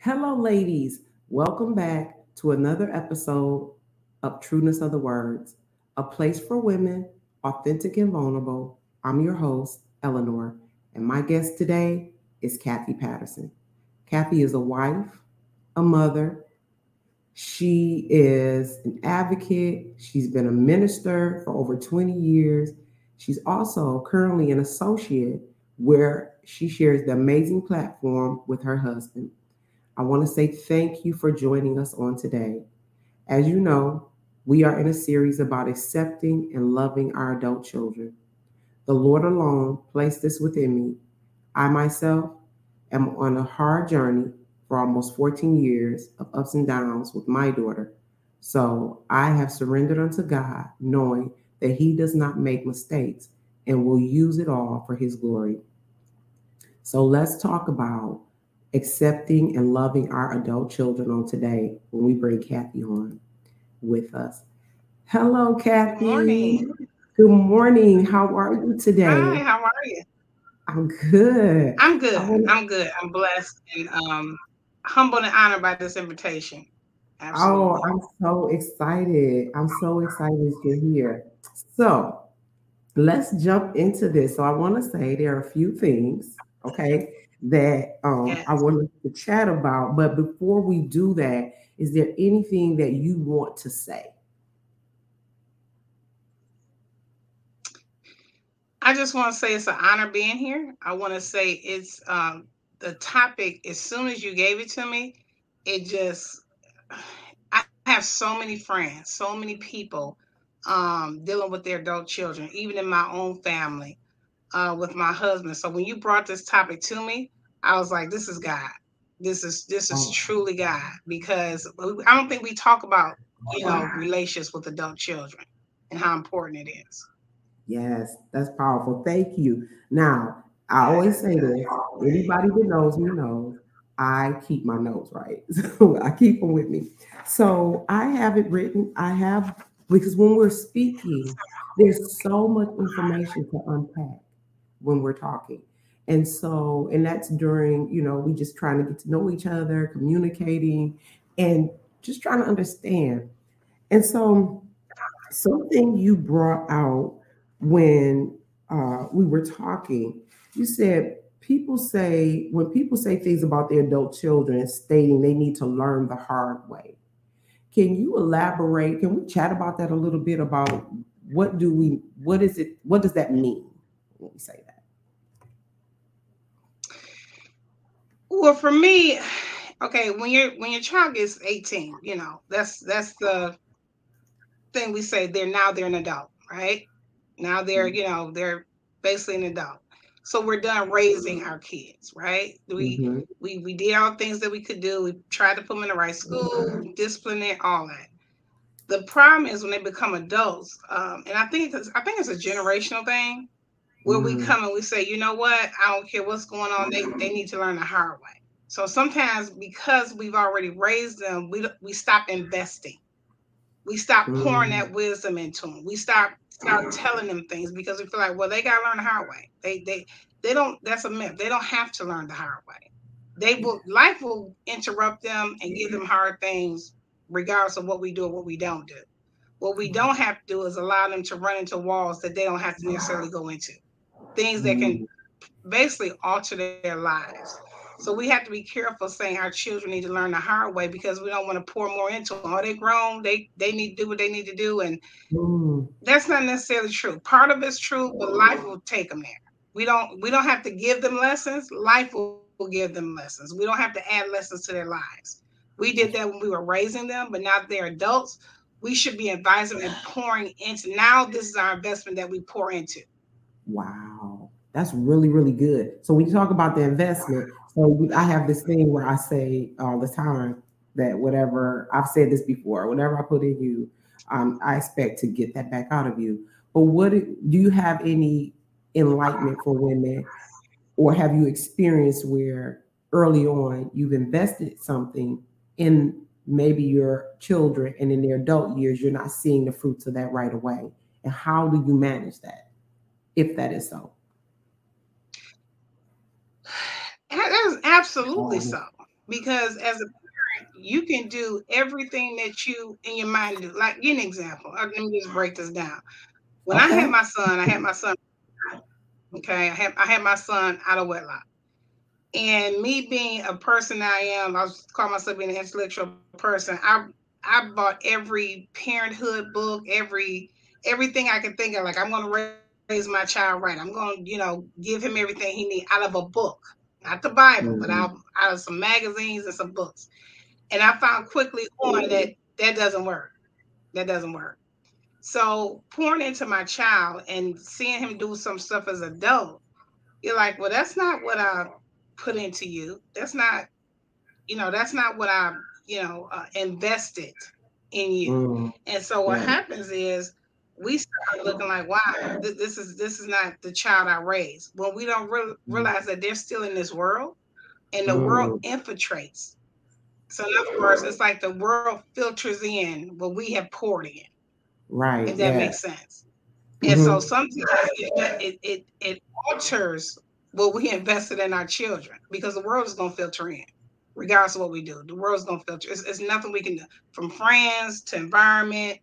Hello, ladies. Welcome back to another episode of Trueness of the Words, a place for women, authentic and vulnerable. I'm your host, Eleanor, and my guest today is Kathy Patterson. Kathy is a wife, a mother. She is an advocate. She's been a minister for over 20 years. She's also currently an associate where she shares the amazing platform with her husband. I want to say thank you for joining us on today. As you know, we are in a series about accepting and loving our adult children. The Lord alone placed this within me. I myself am on a hard journey for almost 14 years of ups and downs with my daughter. So I have surrendered unto God, knowing that He does not make mistakes and will use it all for His glory. So let's talk about accepting and loving our adult children on today when we bring Kathy on with us. Hello, Kathy. Good morning. Good morning. How are you today? Hi, how are you? I'm good. I'm good. wanna- I'm good. I'm blessed and um humbled and honored by this invitation. Absolutely. Oh, I'm so excited. I'm so excited you're here. So let's jump into this. So I want to say there are a few things, okay, that um, Yes. I wanted to chat about. But before we do that, is there anything that you want to say? I just want to say it's an honor being here. I want to say it's um the topic as soon as you gave it to me, it just I have so many friends, so many people um dealing with their adult children, even in my own family, uh with my husband. So when you brought this topic to me, I was like, this is God. This is this is Oh. truly God because I don't think we talk about, you know, relationships with adult children and how important it is. Yes, that's powerful. Thank you. Now, I always say this anybody that knows me knows I keep my notes right. So I keep them with me. So I have it written. I have, because when we're speaking, there's so much information to unpack when we're talking. And so, and that's during, you know, we just trying to get to know each other, communicating, and just trying to understand. And so, something you brought out when uh, we were talking, you said people say when people say things about their adult children, stating they need to learn the hard way. Can you elaborate? Can we chat about that a little bit? About what do we? What is it? What does that mean when we say that? Well, for me, okay, when your when your child gets 18, you know, that's that's the thing we say they're now they're an adult, right? Now they're, you know, they're basically an adult. So we're done raising our kids, right? We Mhm. we we did all the things that we could do. We tried to put them in the right school, discipline it, all that. The problem is when they become adults, um, and I think it's, I think it's a generational thing where we Mm. come and we say, you know what, I don't care what's going on, they, they need to learn the hard way. So sometimes because we've already raised them, we we stop investing. We stop pouring Mm. that wisdom into them. We start start telling them things because we feel like, well, they gotta learn the hard way. They they they don't. That's a myth. They don't have to learn the hard way. They will. Life will interrupt them and give them hard things, regardless of what we do or what we don't do. What we don't have to do is allow them to run into walls that they don't have to necessarily go into. Things that can basically alter their lives. So we have to be careful saying our children need to learn the hard way because we don't want to pour more into them. Oh, they grown, they they need to do what they need to do, and Mm. that's not necessarily true. Part of it's true, but life will take them there. We don't we don't have to give them lessons. Life will, will give them lessons. We don't have to add lessons to their lives. We did that when we were raising them, but now they're adults, we should be advising and pouring into. Now this is our investment that we pour into. Wow, that's really really good. So when you talk about the investment, so I have this thing where I say all the time that whatever I've said this before, whatever I put in you, um, I expect to get that back out of you. But what do you have any enlightenment for women, or have you experienced where early on you've invested something in maybe your children and in their adult years you're not seeing the fruits of that right away? And how do you manage that, if that is so? That is absolutely so. because as a parent, you can do everything that you in your mind do. Like, give an example. Uh, let me just break this down. When okay. I had my son, I had my son. Okay, I had I had my son out of wedlock, and me being a person I am, I was call myself being an intellectual person. I I bought every parenthood book, every everything I could think of. Like I'm going to raise my child right. I'm going to, you know, give him everything he needs out of a book, not the Bible, mm-hmm. but out, out of some magazines and some books. And I found quickly on that that doesn't work. That doesn't work. So pouring into my child and seeing him do some stuff as an adult, you're like, well, that's not what I put into you. That's not, you know, that's not what I, you know, uh, invested in you. Mm. And so what yeah. happens is we start looking like, wow, th- this is this is not the child I raised. When we don't re- mm. realize that they're still in this world, and the mm. world infiltrates. So in other words, it's like the world filters in what we have poured in. Right. If that yeah. makes sense. Mm-hmm. And so sometimes it, it, it it alters what we invested in our children because the world is going to filter in regardless of what we do. The world's going to filter. It's, it's nothing we can do from friends to environment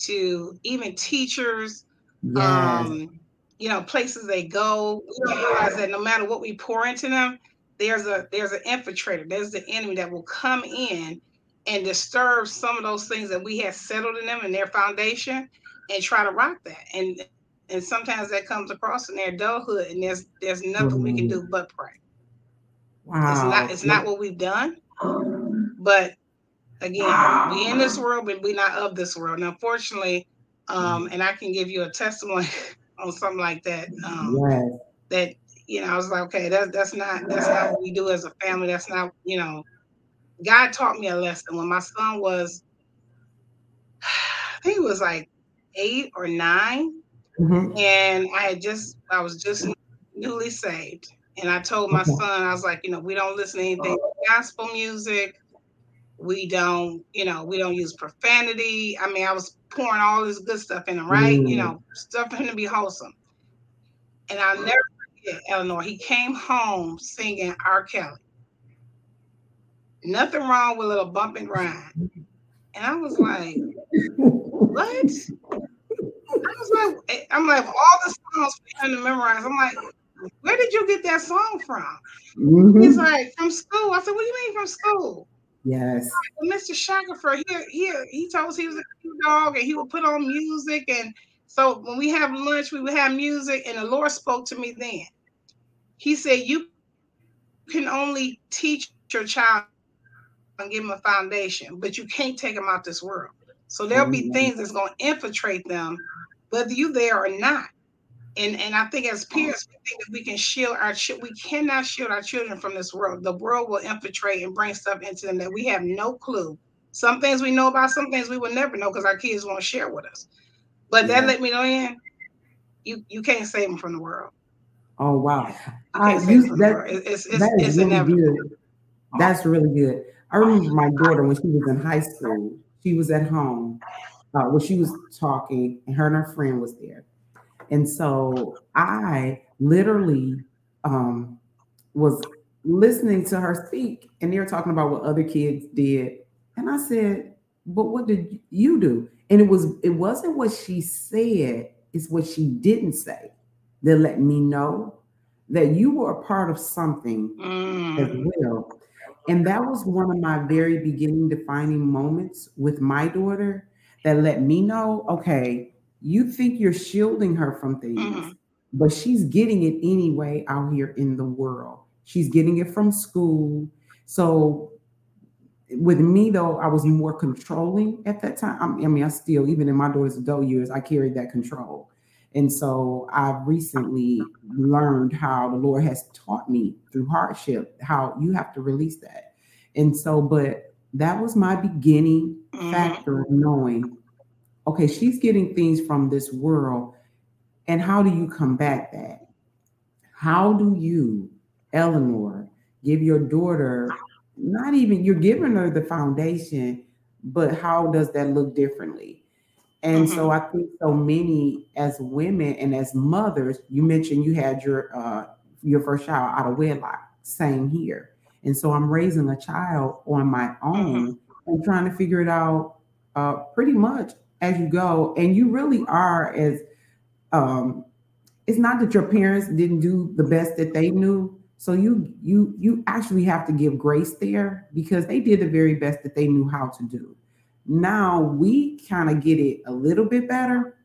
to even teachers, yes. um, you know, places they go. We don't realize that no matter what we pour into them, there's a there's an infiltrator, there's the enemy that will come in and disturb some of those things that we have settled in them and their foundation and try to rock that. And and sometimes that comes across in their adulthood and there's there's nothing mm-hmm. we can do mm-hmm. but pray. Wow. It's not it's not what we've done, but again, we in this world, but we're not of this world. And unfortunately, um, and I can give you a testimony on something like that. Um, yes. That you know, I was like, okay, that's that's not that's not what we do as a family. That's not you know, God taught me a lesson when my son was, I think it was like eight or 9 mm-hmm. and I had just I was just newly saved, and I told my son I was like, you know, we don't listen to anything gospel music we don't, you know, we don't use profanity. I mean, I was pouring all this good stuff in him, right? Mm. You know, stuff for him to be wholesome. And I'll never forget Eleanor. He came home singing R. Kelly. Nothing wrong with a little bump and grind. And I was like, what? I was like, eh, I'm like, all the songs for him to memorize. I'm like, where did you get that song from? Mm-hmm. He's like, from school. I said, what do you mean from school? Yes. Mr. Shackelford, here, here, he told us he was a dog and he would put on music. And so when we have lunch, we would have music. And the Lord spoke to me then. He said, You can only teach your child and give them a foundation, but you can't take them out this world. So there'll be things that's going to infiltrate them, whether you're there or not and and I think as parents, we think that we can shield our we cannot shield our children from this world. The world will infiltrate and bring stuff into them that we have no clue. Some things we know about, some things we will never know because our kids won't share with us. But yeah. that let me know in you you can't save them from the world. Oh wow! I, you, that, it's, it's, that is it's really good. That's really good. I remember my daughter when she was in high school. She was at home. Uh, when she was talking, and her and her friend was there and so I literally um, was listening to her speak, and they were talking about what other kids did. And I said, But what did you do? And it was it wasn't what she said, it's what she didn't say that let me know that you were a part of something mm. as well. And that was one of my very beginning defining moments with my daughter that let me know, okay, you think you're shielding her from things, mm-hmm. but she's getting it anyway out here in the world. She's getting it from school. So with me though, I was more controlling at that time. I mean, I still, even in my daughter's adult years, I carried that control. And so I've recently learned how the Lord has taught me through hardship how you have to release that. And so, but that was my beginning mm-hmm. factor of knowing okay, she's getting things from this world. And how do you combat that? How do you, Eleanor, give your daughter, not even you're giving her the foundation, but how does that look differently? And mm-hmm. so I think so many as women and as mothers, you mentioned you had your uh your first child out of wedlock, same here. And so I'm raising a child on my own mm-hmm. and trying to figure it out uh, pretty much as you go. And you really are as um, it's not that your parents didn't do the best that they knew. So you you you actually have to give grace there because they did the very best that they knew how to do. Now we kind of get it a little bit better.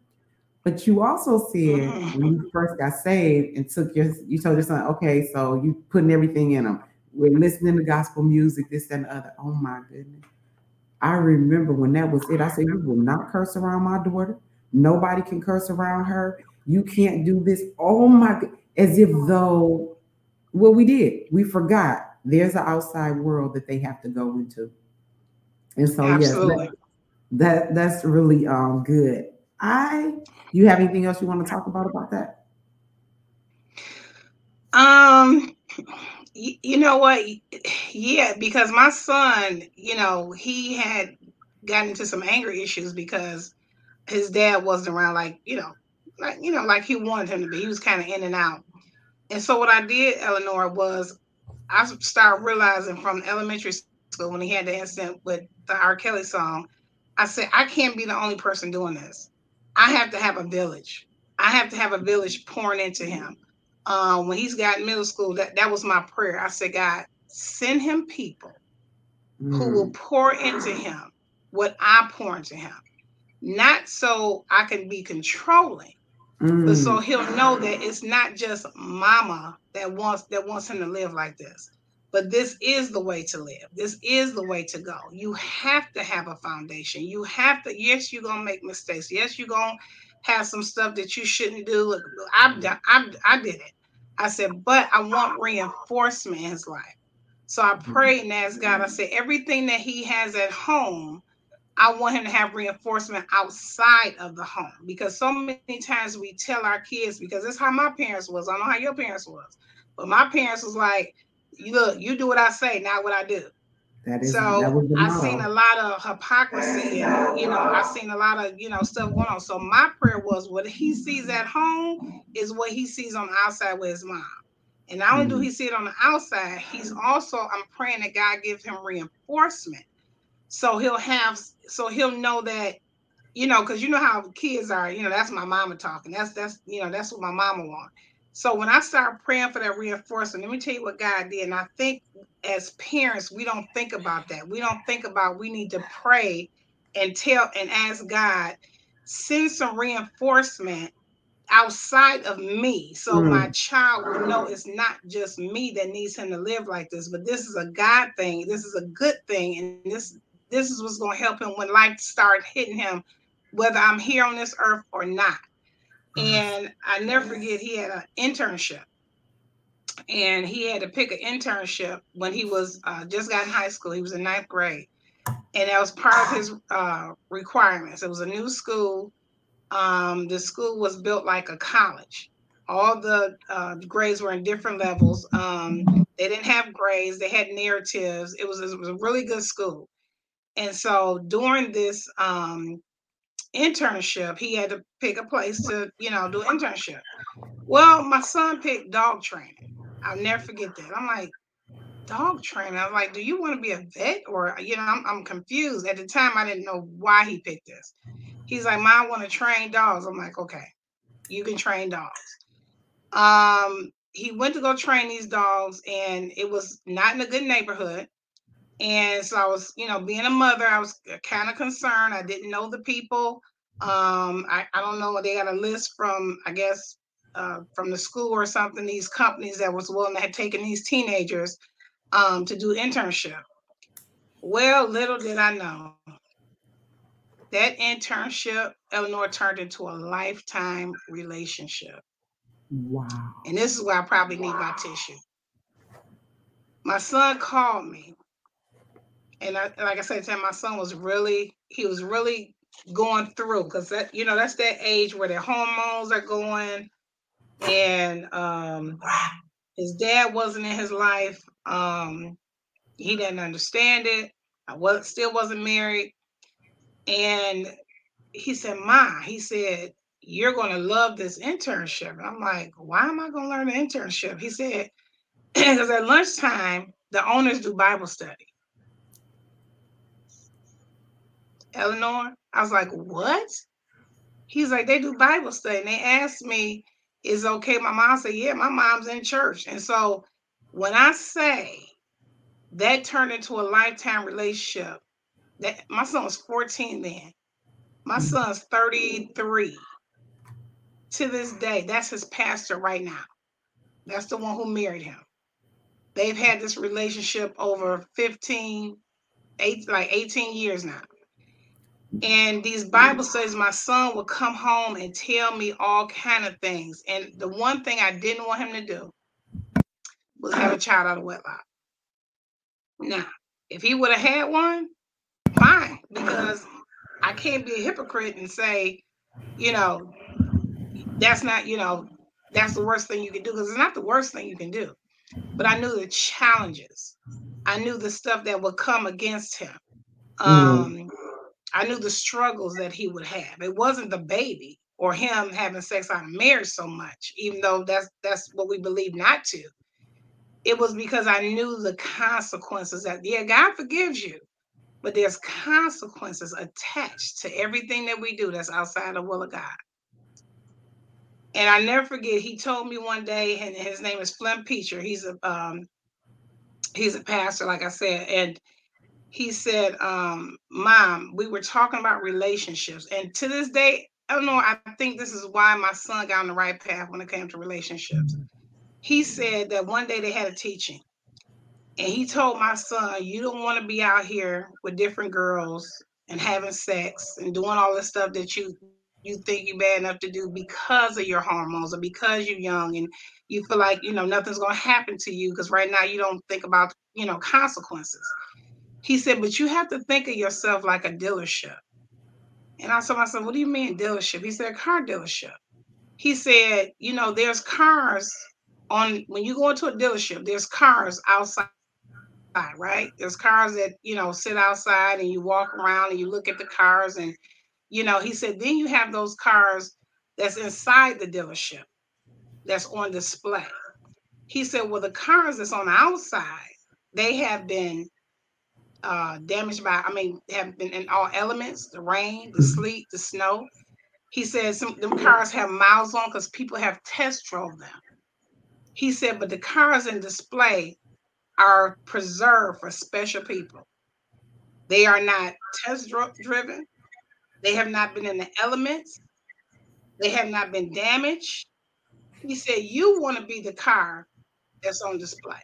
But you also said mm-hmm. when you first got saved and took your you told your son, okay, so you putting everything in them. We're listening to gospel music, this and the other. Oh my goodness. I remember when that was it. I said, You will not curse around my daughter. Nobody can curse around her. You can't do this. Oh my God. As if though, well, we did. We forgot there's an outside world that they have to go into. And so, Absolutely. yes, that, that, that's really um, good. I, you have anything else you want to talk about about that? Um, you know what? Yeah, because my son, you know, he had gotten into some anger issues because his dad wasn't around, like, you know, like, you know, like he wanted him to be. He was kind of in and out. And so what I did, Eleanor, was I started realizing from elementary school when he had the incident with the R. Kelly song, I said, I can't be the only person doing this. I have to have a village. I have to have a village pouring into him um, when he's got middle school, that, that was my prayer. I said, God, send him people mm. who will pour into him what I pour into him. Not so I can be controlling, mm. but so mm. he'll know that it's not just mama that wants that wants him to live like this. But this is the way to live. This is the way to go. You have to have a foundation. You have to, yes, you're gonna make mistakes. Yes, you're gonna have some stuff that you shouldn't do. I've done, I've, I did it. I said, but I want reinforcement in his life. So I mm-hmm. prayed and asked God, I said, everything that he has at home, I want him to have reinforcement outside of the home. Because so many times we tell our kids, because it's how my parents was. I don't know how your parents was, but my parents was like, look, you do what I say, not what I do. That is, so I've seen a lot of hypocrisy and you know I've seen a lot of you know stuff going on. So my prayer was what he sees at home is what he sees on the outside with his mom. And not only do mm-hmm. he see it on the outside, he's also I'm praying that God gives him reinforcement. So he'll have so he'll know that, you know, because you know how kids are, you know, that's my mama talking. That's that's you know, that's what my mama want. So when I started praying for that reinforcement, let me tell you what God did. And I think as parents, we don't think about that. We don't think about we need to pray and tell and ask God, send some reinforcement outside of me so mm. my child will know it's not just me that needs him to live like this but this is a god thing this is a good thing and this this is what's going to help him when life start hitting him whether i'm here on this earth or not. And i never forget he had an internship and he had to pick an internship when he was uh, just got in high school. He was in ninth grade, and that was part of his uh, requirements. It was a new school. Um, the school was built like a college. All the uh, grades were in different levels. Um, they didn't have grades. They had narratives. It was, it was a really good school. And so during this um, internship, he had to pick a place to, you know, do internship. Well, my son picked dog training. I'll never forget that. I'm like, dog training. I'm like, do you want to be a vet? Or, you know, I'm, I'm confused. At the time, I didn't know why he picked this. He's like, Mom, I want to train dogs. I'm like, okay, you can train dogs. Um, he went to go train these dogs, and it was not in a good neighborhood. And so I was, you know, being a mother, I was kind of concerned. I didn't know the people. Um, I, I don't know. They got a list from, I guess, uh, from the school or something, these companies that was willing to have taken these teenagers um, to do internship. Well, little did I know that internship, Eleanor, turned into a lifetime relationship. Wow. And this is where I probably need my tissue. My son called me. And I, like I said, my son was really, he was really going through because that, you know, that's that age where their hormones are going and um, his dad wasn't in his life. Um, he didn't understand it. I was still wasn't married, and he said, "Ma," he said, "You're to love this internship." I'm like, "Why am I to learn an internship?" He said, "Because at lunchtime." the owners do Bible study. Eleanor, I was like, what? He's like, they do Bible study. And they asked me, is okay? My mom said, yeah, my mom's in church. And so when I say that turned into a lifetime relationship, that my son was 14 then. My mm-hmm. son's 33. To this day, that's his pastor right now. That's the one who married him. They've had this relationship over 15, eight, like 18 years now. And these Bible studies, my son would come home and tell me all kind of things. And the one thing I didn't want him to do was have a child out of wedlock. Now, if he would have had one, fine, because I can't be a hypocrite and say, you know, that's not, you know, that's the worst thing you can do because it's not the worst thing you can do. But I knew the challenges. I knew the stuff that would come against him. Mm-hmm. Um, mm. I knew the struggles that he would have. It wasn't the baby or him having sex out of marriage so much, even though that's that's what we believe not to. It was because I knew the consequences that yeah, God forgives you, but there's consequences attached to everything that we do that's outside the will of God. And I never forget, he told me one day, and his name is Flynn Peacher. He's a um, he's a pastor, like I said, and he said, um, "Mom, we were talking about relationships, and to this day, I don't know. I think this is why my son got on the right path when it came to relationships." He said that one day they had a teaching, and he told my son, "You don't want to be out here with different girls and having sex and doing all the stuff that you you think you're bad enough to do because of your hormones or because you're young and you feel like you know nothing's going to happen to you because right now you don't think about you know consequences he said but you have to think of yourself like a dealership. And i told myself what do you mean dealership? He said car dealership. He said you know there's cars on when you go into a dealership there's cars outside right? There's cars that you know sit outside and you walk around and you look at the cars and you know, he said, then you have those cars that's inside the dealership that's on display. He said, well, the cars that's on the outside, they have been uh, damaged by, I mean, have been in all elements the rain, the sleet, the snow. He said, some them cars have miles on because people have test drove them. He said, but the cars in display are preserved for special people. They are not test driven. They have not been in the elements. They have not been damaged. He said, You want to be the car that's on display.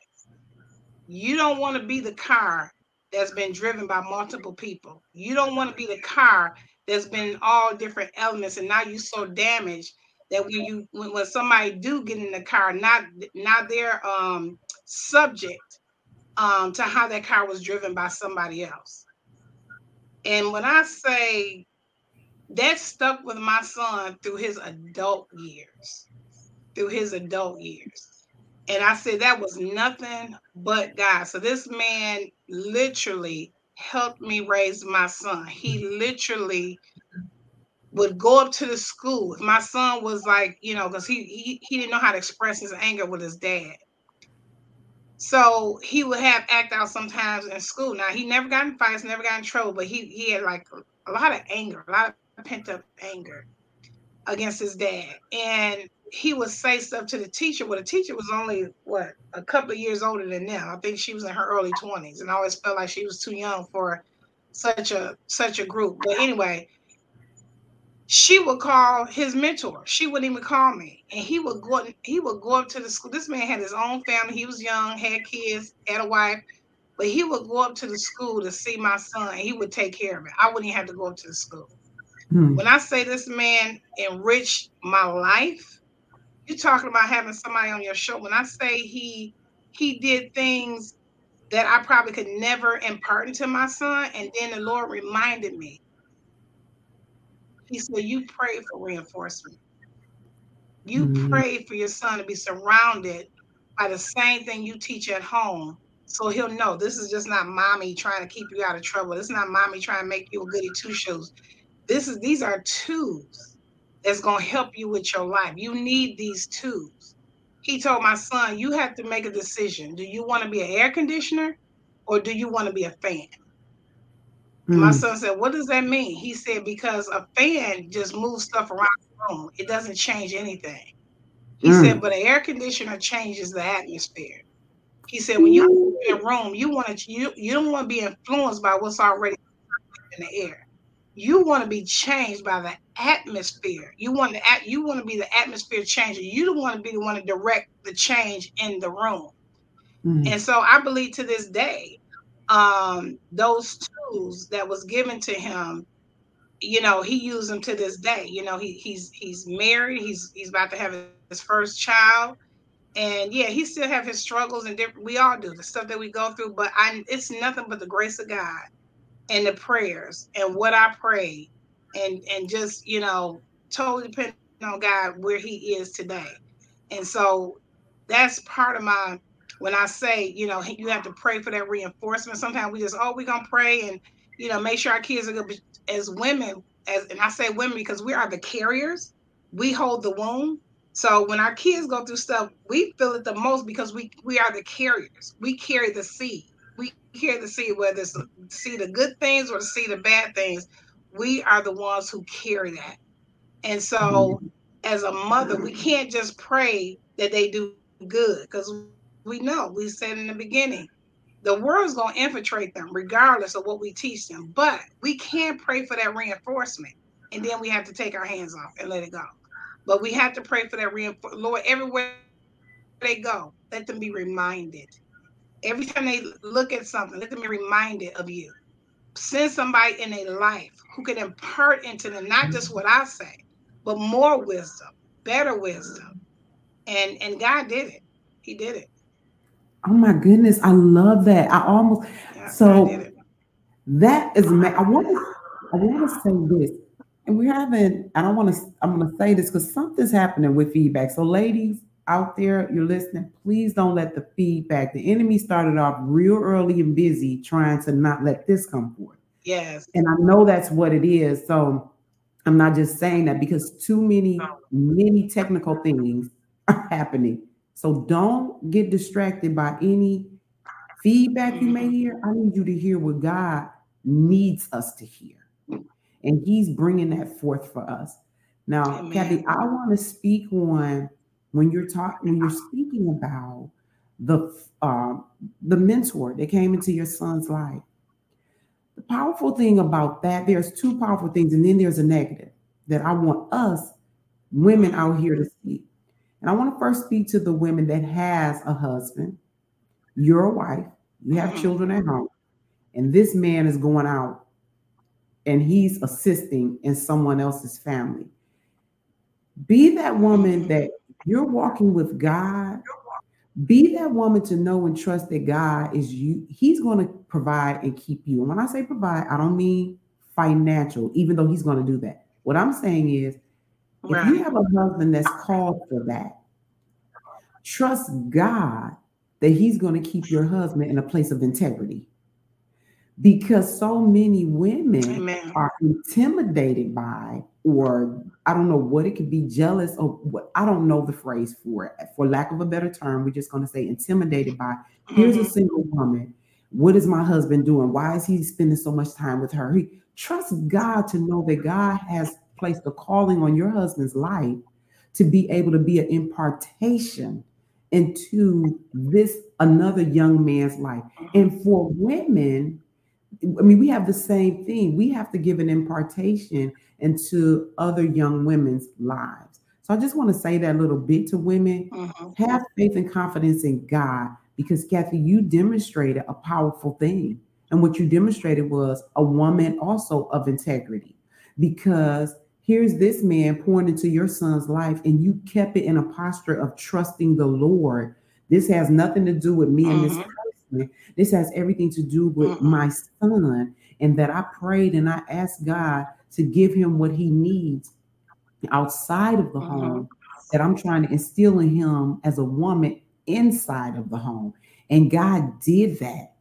You don't want to be the car that's been driven by multiple people. You don't want to be the car that's been all different elements, and now you're so damaged that when you when, when somebody do get in the car, not not their um subject um to how that car was driven by somebody else. And when I say that stuck with my son through his adult years, through his adult years. And I said that was nothing but God. So this man literally helped me raise my son. He mm-hmm. literally would go up to the school. If my son was like, you know, because he, he he didn't know how to express his anger with his dad. So he would have act out sometimes in school. Now he never got in fights, never got in trouble, but he he had like a lot of anger, a lot of pent up anger against his dad. And he would say stuff to the teacher. Well, the teacher was only what a couple of years older than them. I think she was in her early 20s, and I always felt like she was too young for such a such a group. But anyway, she would call his mentor. She wouldn't even call me, and he would go. He would go up to the school. This man had his own family. He was young, had kids, had a wife, but he would go up to the school to see my son, and he would take care of it. I wouldn't even have to go up to the school. Hmm. When I say this man enriched my life, you're talking about having somebody on your show. When I say he he did things that I probably could never impart into my son, and then the Lord reminded me. He said, "You pray for reinforcement. You mm-hmm. pray for your son to be surrounded by the same thing you teach at home." So he'll know this is just not mommy trying to keep you out of trouble. This is not mommy trying to make you a goody two shoes this is these are tools that's going to help you with your life. You need these tools. he told my son, You have to make a decision. Do you want to be an air conditioner or do you want to be a fan? Mm. My son said, What does that mean? He said, Because a fan just moves stuff around the room, it doesn't change anything. He mm. said, But an air conditioner changes the atmosphere. He said, When you're in a room, you want to you, you don't want to be influenced by what's already in the air. You want to be changed by the atmosphere. You want to you want to be the atmosphere changer. You don't want to be the one to direct the change in the room. Mm-hmm. And so I believe to this day, um, those tools that was given to him, you know, he used them to this day. You know, he he's he's married. He's he's about to have his first child, and yeah, he still have his struggles and different. We all do the stuff that we go through, but I it's nothing but the grace of God and the prayers and what I prayed and and just you know totally depending on God where He is today. And so that's part of my when I say you know you have to pray for that reinforcement. Sometimes we just oh we're gonna pray and you know make sure our kids are good. As women, as and I say women because we are the carriers. We hold the womb. So when our kids go through stuff, we feel it the most because we we are the carriers. We carry the seed. We to see whether it's see the good things or to see the bad things we are the ones who carry that. And so, as a mother, we can't just pray that they do good because we know, we said in the beginning, the world's going to infiltrate them regardless of what we teach them. But we can pray for that reinforcement. And then we have to take our hands off and let it go. But we have to pray for that reinforcement. Lord, everywhere they go, let them be reminded. Every time they look at something, let them be reminded of you send somebody in a life who can impart into them not just what I say, but more wisdom, better wisdom. And and God did it. He did it. Oh my goodness, I love that. I almost yeah, so that is I want to I want to say this, and we haven't. I don't want to. I'm going to say this because something's happening with feedback. So, ladies, out there, you're listening, please don't let the feedback. The enemy started off real early and busy trying to not let this come forth. Yes. And I know that's what it is. So I'm not just saying that because too many, many technical things are happening. So don't get distracted by any feedback you may mm-hmm. hear. I need you to hear what God needs us to hear. And He's bringing that forth for us. Now, Amen. Kathy, I want to speak on when you're talking when you're speaking about the uh, the mentor that came into your son's life the powerful thing about that there's two powerful things and then there's a negative that i want us women out here to see and i want to first speak to the women that has a husband you're a wife you have mm-hmm. children at home and this man is going out and he's assisting in someone else's family be that woman mm-hmm. that you're walking with God. Be that woman to know and trust that God is you. He's going to provide and keep you. And when I say provide, I don't mean financial, even though he's going to do that. What I'm saying is, right. if you have a husband that's called for that, trust God that he's going to keep your husband in a place of integrity because so many women Amen. are intimidated by or I don't know what it could be jealous or what I don't know the phrase for it. For lack of a better term, we're just going to say intimidated by here's mm-hmm. a single woman. What is my husband doing? Why is he spending so much time with her? He trust God to know that God has placed a calling on your husband's life to be able to be an impartation into this another young man's life. And for women, I mean, we have the same thing. We have to give an impartation into other young women's lives. So I just want to say that a little bit to women. Mm-hmm. Have faith and confidence in God because Kathy, you demonstrated a powerful thing. And what you demonstrated was a woman also of integrity. Because here's this man pouring into your son's life, and you kept it in a posture of trusting the Lord. This has nothing to do with me mm-hmm. and this mm-hmm. This has everything to do with mm-hmm. my son. And that I prayed and I asked God to give him what he needs outside of the mm-hmm. home that I'm trying to instill in him as a woman inside of the home. And God did that.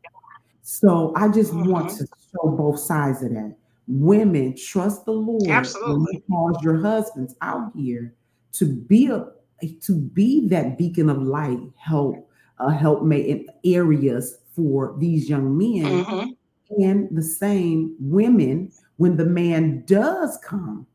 So I just mm-hmm. want to show both sides of that. Women, trust the Lord Absolutely. when you cause your husbands out here to be a to be that beacon of light, help, uh, helpmate in areas for these young men, mm-hmm. and the same women when the man does come.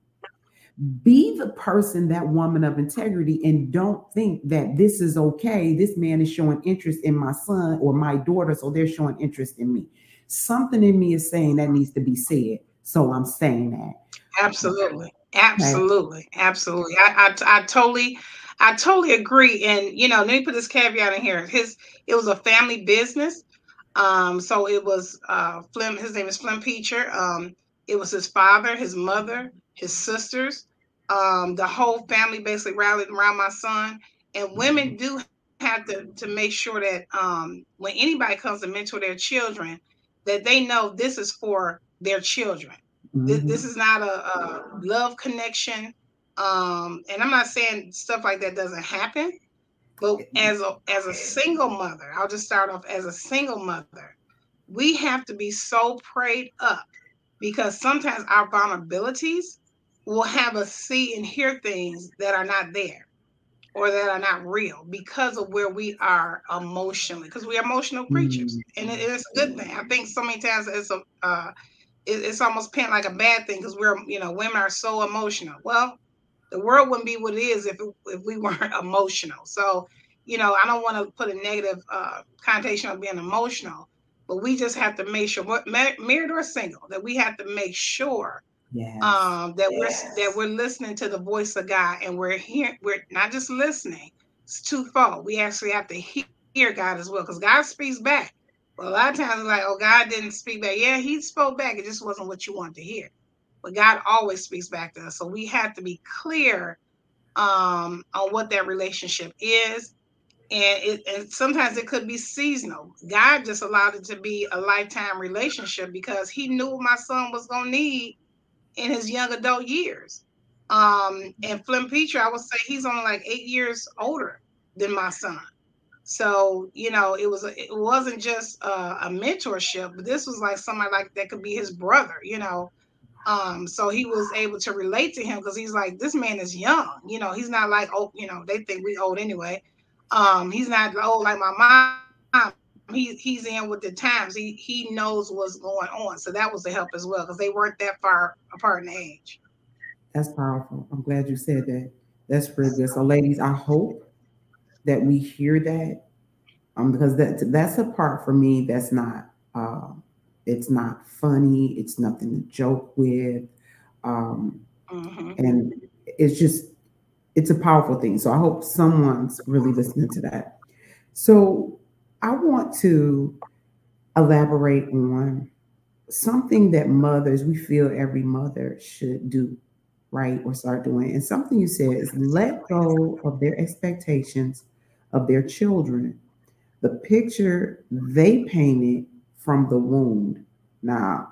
Be the person, that woman of integrity, and don't think that this is okay. This man is showing interest in my son or my daughter, so they're showing interest in me. Something in me is saying that needs to be said. So I'm saying that. Absolutely. Absolutely. Okay. Absolutely. I, I, I totally I totally agree. And you know, let me put this caveat in here. His it was a family business. Um, so it was uh Flem, his name is Flem Peacher. Um, it was his father, his mother, his sisters, um, the whole family basically rallied around my son. And women do have to to make sure that um when anybody comes to mentor their children, that they know this is for their children. Mm-hmm. This, this, is not a, a love connection. Um, and I'm not saying stuff like that doesn't happen, but as a as a single mother, I'll just start off as a single mother. We have to be so prayed up because sometimes our vulnerabilities will have us see and hear things that are not there or that are not real because of where we are emotionally because we're emotional creatures mm-hmm. and it is a good thing i think so many times it's a uh, it, it's almost painted like a bad thing because we're you know women are so emotional well the world wouldn't be what it is if, if we weren't emotional so you know i don't want to put a negative uh, connotation on being emotional but we just have to make sure what married or single that we have to make sure yes. um, that yes. we're that we're listening to the voice of god and we're here we're not just listening it's twofold we actually have to hear god as well because god speaks back well, a lot of times, like, oh, God didn't speak back. Yeah, He spoke back. It just wasn't what you wanted to hear. But God always speaks back to us. So we have to be clear um, on what that relationship is. And it and sometimes it could be seasonal. God just allowed it to be a lifetime relationship because He knew what my son was gonna need in his young adult years. Um, and Flem Peacher, I would say he's only like eight years older than my son. So you know, it was it wasn't just a, a, mentorship, but this was like somebody like that could be his brother. You know, um, so he was able to relate to him because he's like, this man is young. You know, he's not like oh, you know, they think we old anyway. Um, he's not old like my mom. He, he's in with the times. He he knows what's going on. So that was the help as well because they weren't that far apart in age. That's powerful. I'm glad you said that. That's pretty good. So, ladies, I hope that we hear that um, because that that's a part for me that's not uh, it's not funny it's nothing to joke with um, mm-hmm. and it's just it's a powerful thing. So i hope someone's really listening to that. So i want to elaborate on something that mothers we feel every mother should do right or start doing. And something you said is let go of their expectations of their children, the picture they painted from the wound. Now,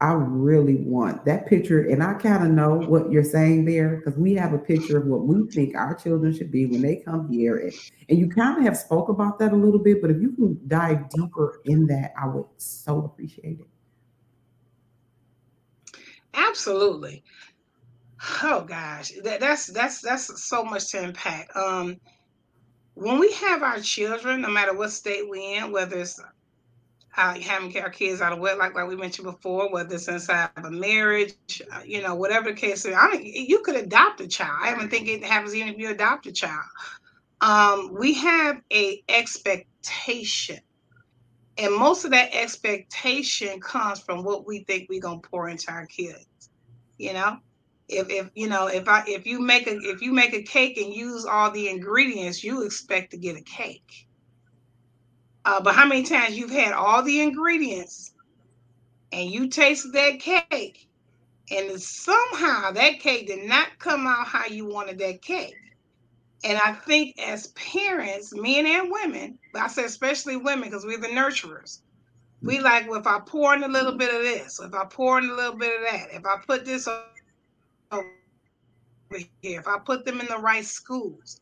I really want that picture, and I kind of know what you're saying there because we have a picture of what we think our children should be when they come here, and, and you kind of have spoke about that a little bit. But if you can dive deeper in that, I would so appreciate it. Absolutely. Oh gosh, that, that's that's that's so much to unpack. Um, when we have our children, no matter what state we're in, whether it's uh, having our kids out of wedlock, like we mentioned before, whether it's inside of a marriage, uh, you know, whatever the case is, I mean, you could adopt a child. I even think it happens even if you adopt a child. Um, we have a expectation, and most of that expectation comes from what we think we're gonna pour into our kids. You know, if if you know if i if you make a if you make a cake and use all the ingredients you expect to get a cake uh, but how many times you've had all the ingredients and you taste that cake and somehow that cake did not come out how you wanted that cake. And i think as parents men and women but i say especially women because we're the nurturers. We like well if i pour in a little bit of this if i pour in a little bit of that if i put this over here, if I put them in the right schools,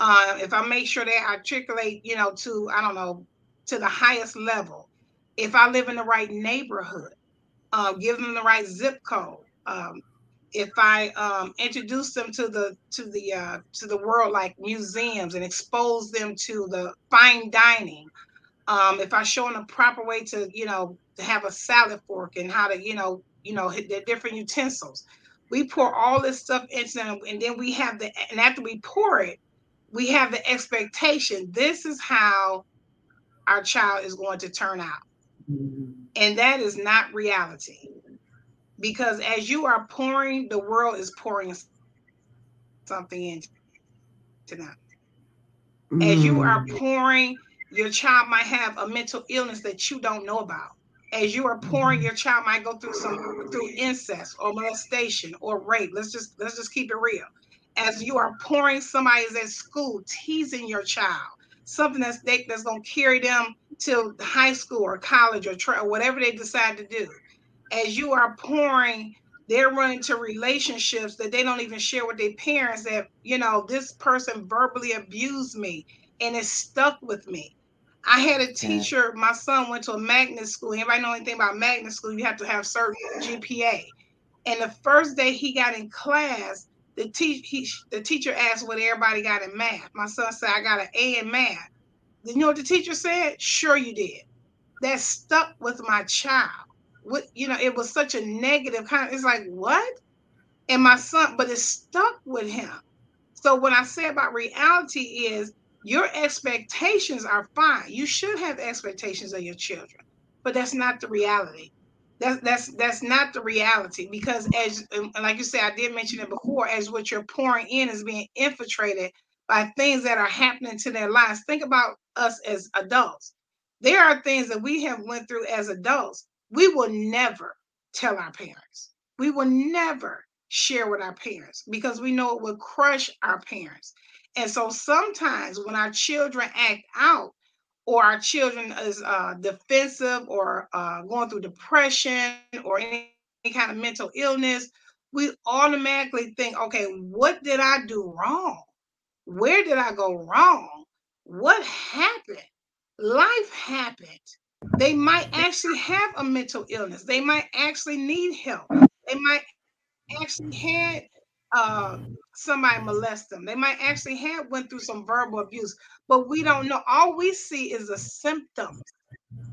uh, if I make sure they articulate, you know, to I don't know, to the highest level, if I live in the right neighborhood, uh, give them the right zip code. Um, if I um, introduce them to the to the uh, to the world like museums and expose them to the fine dining, um, if I show them a proper way to you know to have a salad fork and how to you know you know hit the different utensils, we pour all this stuff into them, and then we have the and after we pour it, we have the expectation. This is how our child is going to turn out, mm-hmm. and that is not reality because as you are pouring, the world is pouring something into them. As you are mm. pouring, your child might have a mental illness that you don't know about. As you are pouring, your child might go through some through incest or molestation or rape. Let's just let's just keep it real. As you are pouring, somebody's at school teasing your child, something that's they, that's gonna carry them to high school or college or, tra- or whatever they decide to do as you are pouring, they're running to relationships that they don't even share with their parents that, you know, this person verbally abused me and it stuck with me. I had a teacher, my son went to a magnet school. Anybody know anything about magnet school? You have to have certain GPA. And the first day he got in class, the, te- he, the teacher asked what everybody got in math. My son said, I got an A in math. You know what the teacher said? Sure, you did. That stuck with my child what you know, it was such a negative kind of it's like, what? And my son, but it stuck with him. So what I say about reality is your expectations are fine. You should have expectations of your children, but that's not the reality. That's that's that's not the reality because as like you said, I did mention it before, as what you're pouring in is being infiltrated by things that are happening to their lives. Think about us as adults. There are things that we have went through as adults we will never tell our parents. We will never share with our parents because we know it will crush our parents. And so sometimes when our children act out, or our children is uh, defensive or uh, going through depression or any, any kind of mental illness, we automatically think, okay, what did I do wrong? Where did I go wrong? What happened? Life happened. They might actually have a mental illness. They might actually need help. They might actually had uh, somebody molest them. They might actually have went through some verbal abuse, but we don't know. All we see is the symptoms.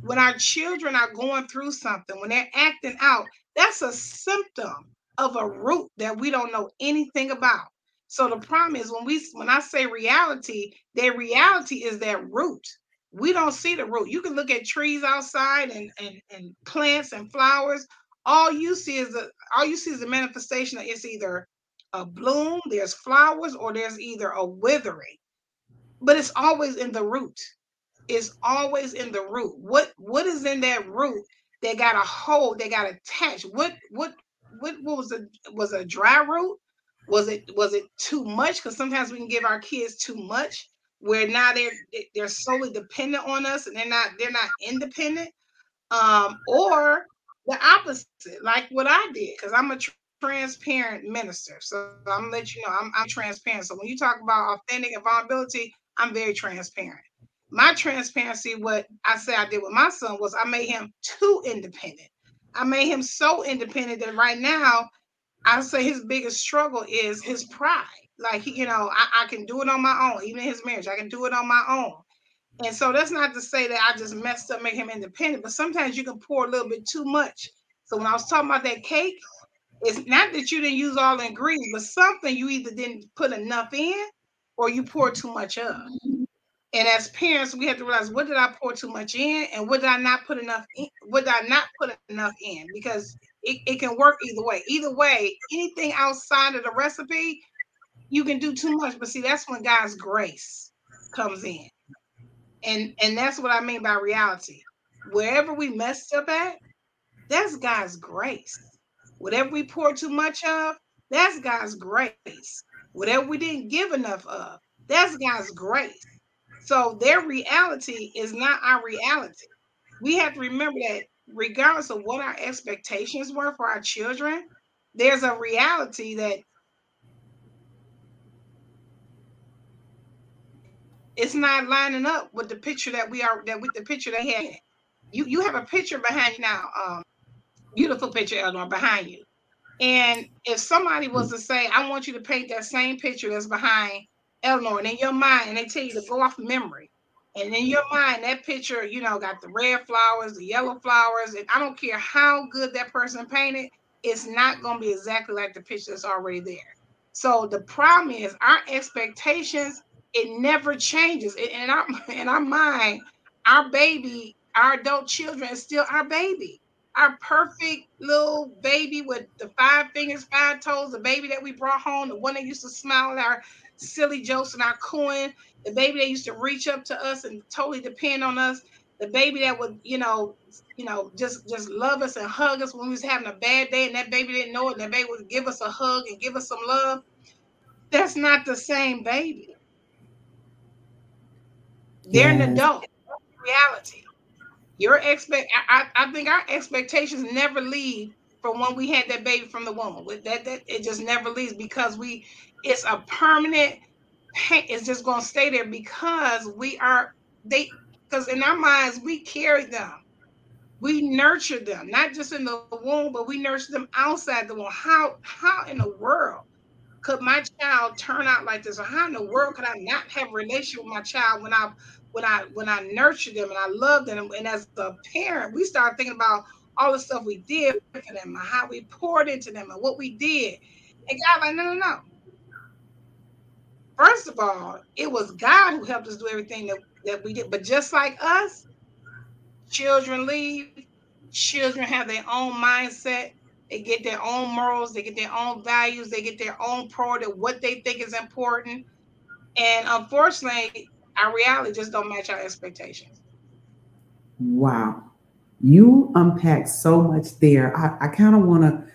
When our children are going through something, when they're acting out, that's a symptom of a root that we don't know anything about. So the problem is when we when I say reality, their reality is that root we don't see the root. You can look at trees outside and, and, and plants and flowers. All you see is a all you see is a manifestation of it's either a bloom, there's flowers, or there's either a withering. But it's always in the root. It's always in the root. What what is in that root They got a hold, they got attached? What what what, what was a was a dry root? Was it was it too much? Because sometimes we can give our kids too much where now they're they're solely dependent on us and they're not they're not independent um or the opposite like what i did because i'm a transparent minister so i'm gonna let you know I'm, I'm transparent so when you talk about authentic and vulnerability i'm very transparent my transparency what i say i did with my son was i made him too independent i made him so independent that right now i say his biggest struggle is his pride like you know, I, I can do it on my own. Even in his marriage, I can do it on my own. And so that's not to say that I just messed up, make him independent, but sometimes you can pour a little bit too much. So when I was talking about that cake, it's not that you didn't use all the ingredients, but something you either didn't put enough in or you pour too much of. And as parents, we have to realize what did I pour too much in and what did I not put enough in? What did I not put enough in? Because it, it can work either way. Either way, anything outside of the recipe you can do too much. But see, that's when God's grace comes in. And and that's what I mean by reality. Wherever we messed up at, that's God's grace. Whatever we pour too much of, that's God's grace. Whatever we didn't give enough of, that's God's grace. So their reality is not our reality. We have to remember that regardless of what our expectations were for our children, there's a reality that it's not lining up with the picture that we are that with the picture they had. You you have a picture behind you now, um, beautiful picture, Eleanor, behind you. And if somebody was to say, I want you to paint that same picture that's behind Eleanor, and in your mind, and they tell you to go off memory, and in your mind, that picture, you know, got the red flowers, the yellow flowers, and I don't care how good that person painted, it's not going to be exactly like the picture that's already there. So the problem is our expectations, it never changes. In our in our mind, our baby, our adult children is still our baby. Our perfect little baby with the five fingers, five toes, the baby that we brought home, the one that used to smile at our silly jokes and our cooing, the baby that used to reach up to us and totally depend on us, the baby that would, you know, you know, just just love us and hug us when we was having a bad day, and that baby didn't know it, and that baby would give us a hug and give us some love. That's not the same baby. They're an adult. Reality. Your expect I, I think our expectations never leave from when we had that baby from the womb. That that it just never leaves because we it's a permanent pain. it's just gonna stay there because we are they because in our minds we carry them. We nurture them, not just in the womb, but we nurture them outside the womb. How how in the world could my child turn out like this? Or how in the world could I not have a relationship with my child when I when I when I nurtured them and I loved them? And as a parent, we started thinking about all the stuff we did for them, and how we poured into them, and what we did. And God, like, no, no, no. First of all, it was God who helped us do everything that, that we did. But just like us, children leave, children have their own mindset, they get their own morals, they get their own values, they get their own priority, what they think is important. And unfortunately, our reality just don't match our expectations. Wow. You unpack so much there. I, I kind of want to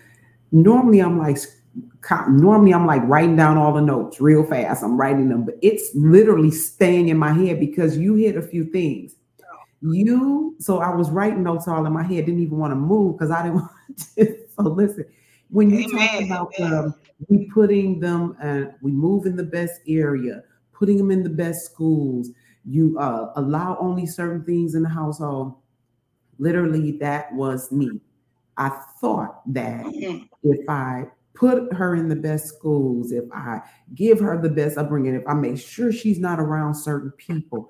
normally I'm like normally I'm like writing down all the notes real fast. I'm writing them, but it's literally staying in my head because you hit a few things. You so I was writing notes all in my head, didn't even want to move because I didn't want to. So listen, when you talk about um, we putting them and uh, we move in the best area, putting them in the best schools, you uh, allow only certain things in the household. Literally, that was me. I thought that mm-hmm. if I put her in the best schools, if I give her the best upbringing, if I make sure she's not around certain people,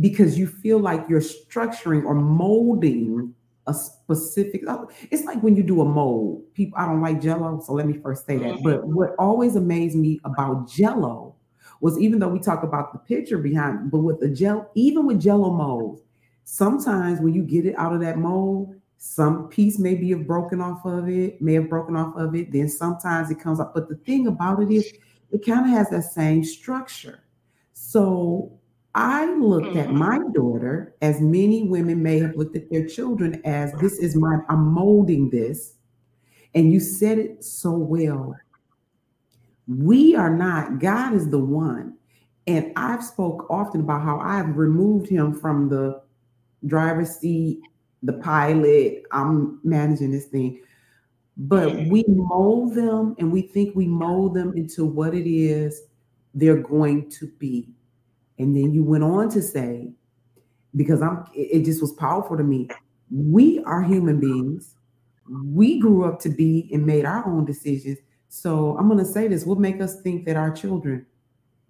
because you feel like you're structuring or molding a specific oh, it's like when you do a mold people i don't like jello so let me first say that but mm-hmm. what always amazed me about jello was even though we talk about the picture behind but with the gel even with jello molds sometimes when you get it out of that mold some piece maybe have broken off of it, may have broken off of it. Then sometimes it comes up. But the thing about it is, it kind of has that same structure. So I looked mm-hmm. at my daughter, as many women may have looked at their children as this is my, I'm molding this. And you said it so well. We are not, God is the one. And I've spoke often about how I've removed him from the driver's seat the pilot, I'm managing this thing. But we mold them and we think we mold them into what it is they're going to be. And then you went on to say, because I'm it just was powerful to me. We are human beings. We grew up to be and made our own decisions. So I'm going to say this will make us think that our children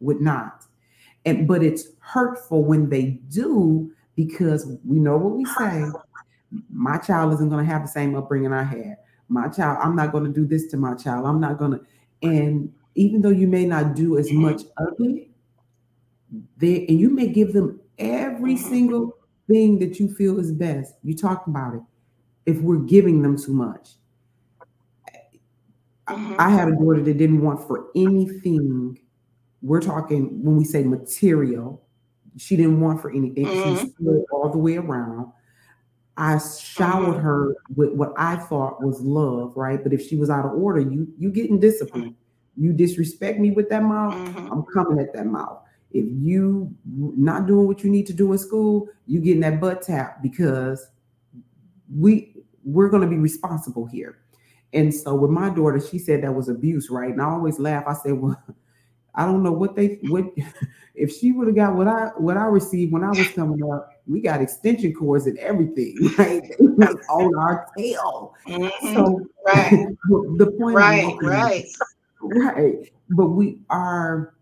would not. And but it's hurtful when they do because we know what we say my child isn't going to have the same upbringing I had. My child, I'm not going to do this to my child. I'm not going to. And even though you may not do as much of it, they and you may give them every single thing that you feel is best. You talk about it. If we're giving them too much, mm-hmm. I had a daughter that didn't want for anything. We're talking when we say material. She didn't want for anything. Mm-hmm. She all the way around. I showered mm-hmm. her with what I thought was love, right? But if she was out of order, you you getting disciplined. You disrespect me with that mouth, mm-hmm. I'm coming at that mouth. If you not doing what you need to do in school, you getting that butt tap because we we're going to be responsible here. And so with my daughter, she said that was abuse, right? And I always laugh. I said, well, I don't know what they what if she would have got what I what I received when I was coming up we got extension cords and everything, right? on our tail. Mm-hmm. So right. the point right, right. Right. But we are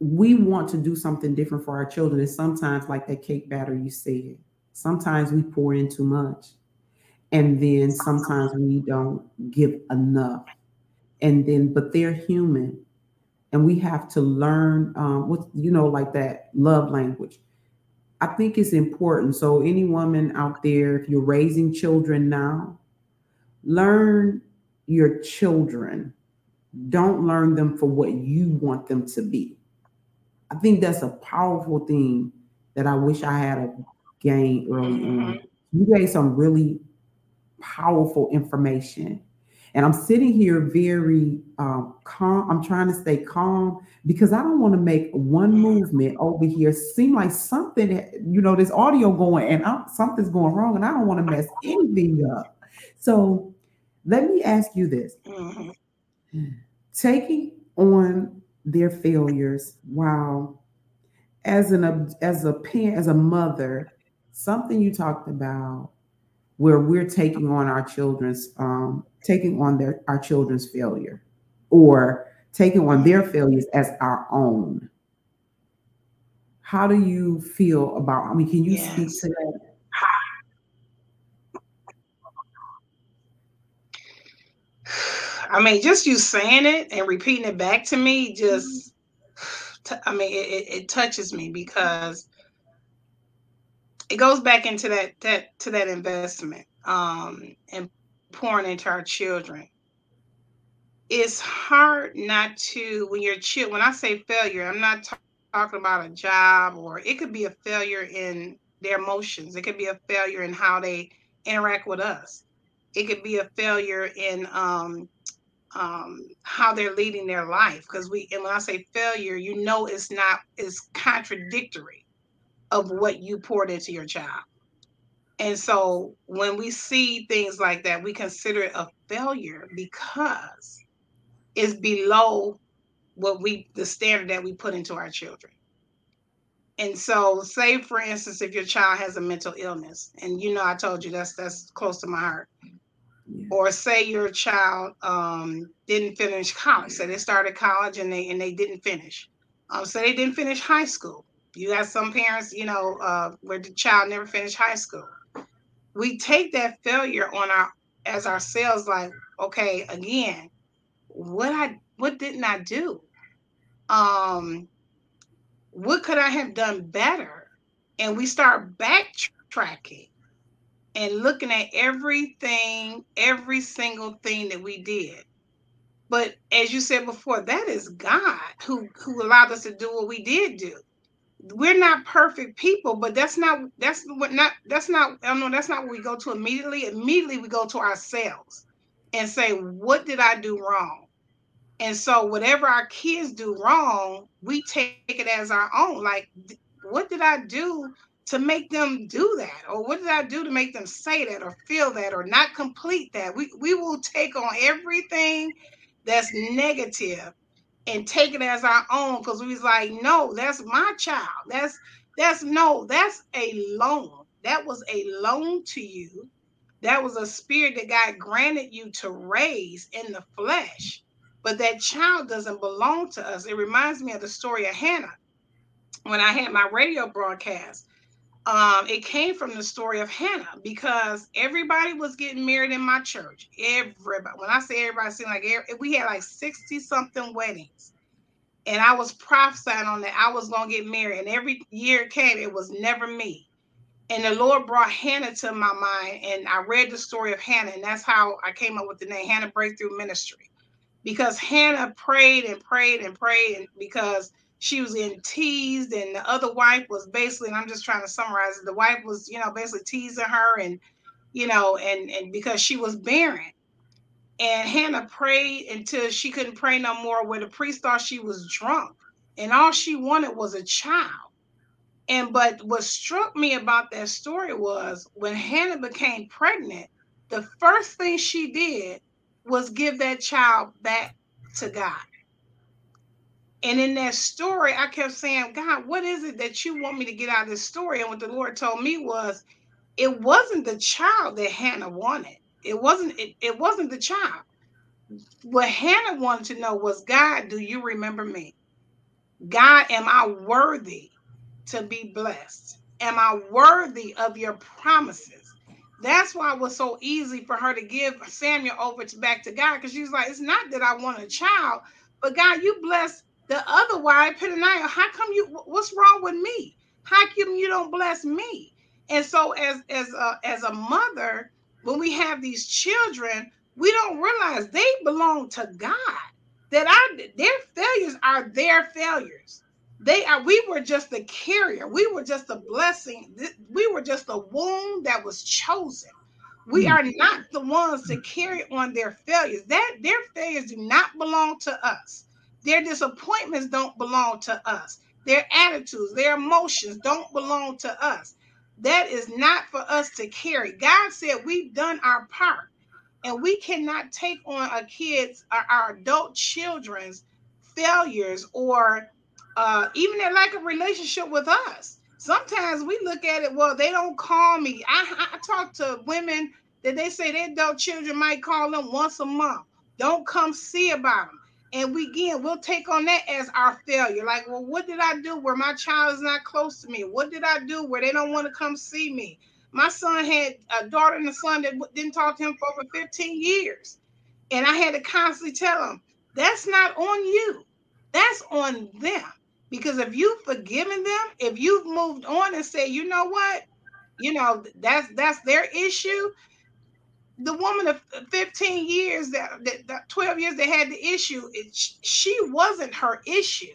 we want to do something different for our children. And sometimes, like that cake batter you said, sometimes we pour in too much. And then sometimes we don't give enough. And then, but they're human. And we have to learn um, what, you know, like that love language. I think it's important. So, any woman out there, if you're raising children now, learn your children. Don't learn them for what you want them to be I think that's a powerful thing that I wish I had a gained early mm-hmm. on. You gave some really powerful information. And I'm sitting here very um, calm. I'm trying to stay calm because I don't want to make one movement over here seem like something, you know, this audio going and I'm, something's going wrong and I don't want to mess anything up. So let me ask you this. Mm-hmm. Taking on their failures while as an as a parent as a mother something you talked about where we're taking on our children's um, taking on their our children's failure or taking on their failures as our own. How do you feel about i mean can you yes. speak to that? I mean, just you saying it and repeating it back to me, just, I mean, it, it touches me because it goes back into that that to that investment um, and pouring into our children. It's hard not to when you're child. When I say failure, I'm not t- talking about a job, or it could be a failure in their emotions. It could be a failure in how they interact with us. It could be a failure in um, um, how they're leading their life. Because we, and when I say failure, you know it's not, it's contradictory of what you poured into your child. And so when we see things like that, we consider it a failure because it's below what we, the standard that we put into our children. And so, say for instance, if your child has a mental illness, and you know, I told you that's that's close to my heart or say your child um, didn't finish college. So they started college and they and they didn't finish. Um, so they didn't finish high school. You got some parents, you know, uh, where the child never finished high school. We take that failure on our as ourselves, like, okay, again, what I what didn't I do? Um, what could I have done better? And we start backtracking and looking at everything, every single thing that we did. But as you said before, that is God who who allowed us to do what we did do. We're not perfect people, but that's not that's what not that's not I know that's not what we go to immediately. Immediately we go to ourselves and say, what did I do wrong? And so whatever our kids do wrong, we take it as our own. Like, what did I do to make them do that? Or what did I do to make them say that or feel that or not complete that? We, we will take on everything that's negative and take it as our own because we was like, no, that's my child. That's that's no, that's a loan. That was a loan to you. That was a spirit that God granted you to raise in the flesh. But that child doesn't belong to us. It reminds me of the story of Hannah. When I had my radio broadcast, um, it came from the story of Hannah because everybody was getting married in my church. Everybody, when I say everybody, seemed like every, we had like 60 something weddings. And I was prophesying on that I was going to get married. And every year it came, it was never me. And the Lord brought Hannah to my mind. And I read the story of Hannah. And that's how I came up with the name Hannah Breakthrough Ministry. Because Hannah prayed and prayed and prayed. And because she was in teased and the other wife was basically and i'm just trying to summarize it the wife was you know basically teasing her and you know and and because she was barren. And hannah prayed until she couldn't pray no more where the priest thought she was drunk and all she wanted was a child. And but what struck me about that story was when hannah became pregnant the first thing she did was give that child back to god And in that story, I kept saying, God, what is it that you want me to get out of this story? And what the Lord told me was, it wasn't the child that Hannah wanted. It wasn't, it, it wasn't the child. What Hannah wanted to know was, God, do you remember me? God, am I worthy to be blessed? Am I worthy of your promises? That's why it was so easy for her to give Samuel over to back to God because she was like, it's not that I want a child, but God, you bless the other wife, Peninnah. How come you? What's wrong with me? How come you don't bless me? And so, as as a, as a mother, when we have these children, we don't realize they belong to God. That our their failures are their failures. They are. We were just the carrier. We were just a blessing. We were just a womb that was chosen. We hmm. are not the ones to carry on their failures. That their failures do not belong to us. Their disappointments don't belong to us. Their attitudes, their emotions don't belong to us. That is not for us to carry. God said we've done our part, and we cannot take on our kids, our, our adult children's failures, or uh, even their lack of relationship with us. Sometimes we look at it, well, they don't call me. I, I talk to women that they say their adult children might call them once a month. Don't come see about them. And we again, we'll take on that as our failure. Like, well, what did I do where my child is not close to me? What did I do where they don't want to come see me? My son had a daughter and a son that didn't talk to him for over 15 years. And I had to constantly tell him, that's not on you. That's on them. Because if you've forgiven them, if you've moved on and said, you know what, you know, that's that's their issue, the woman of 15 years that, that, that 12 years that had the issue it, she wasn't her issue.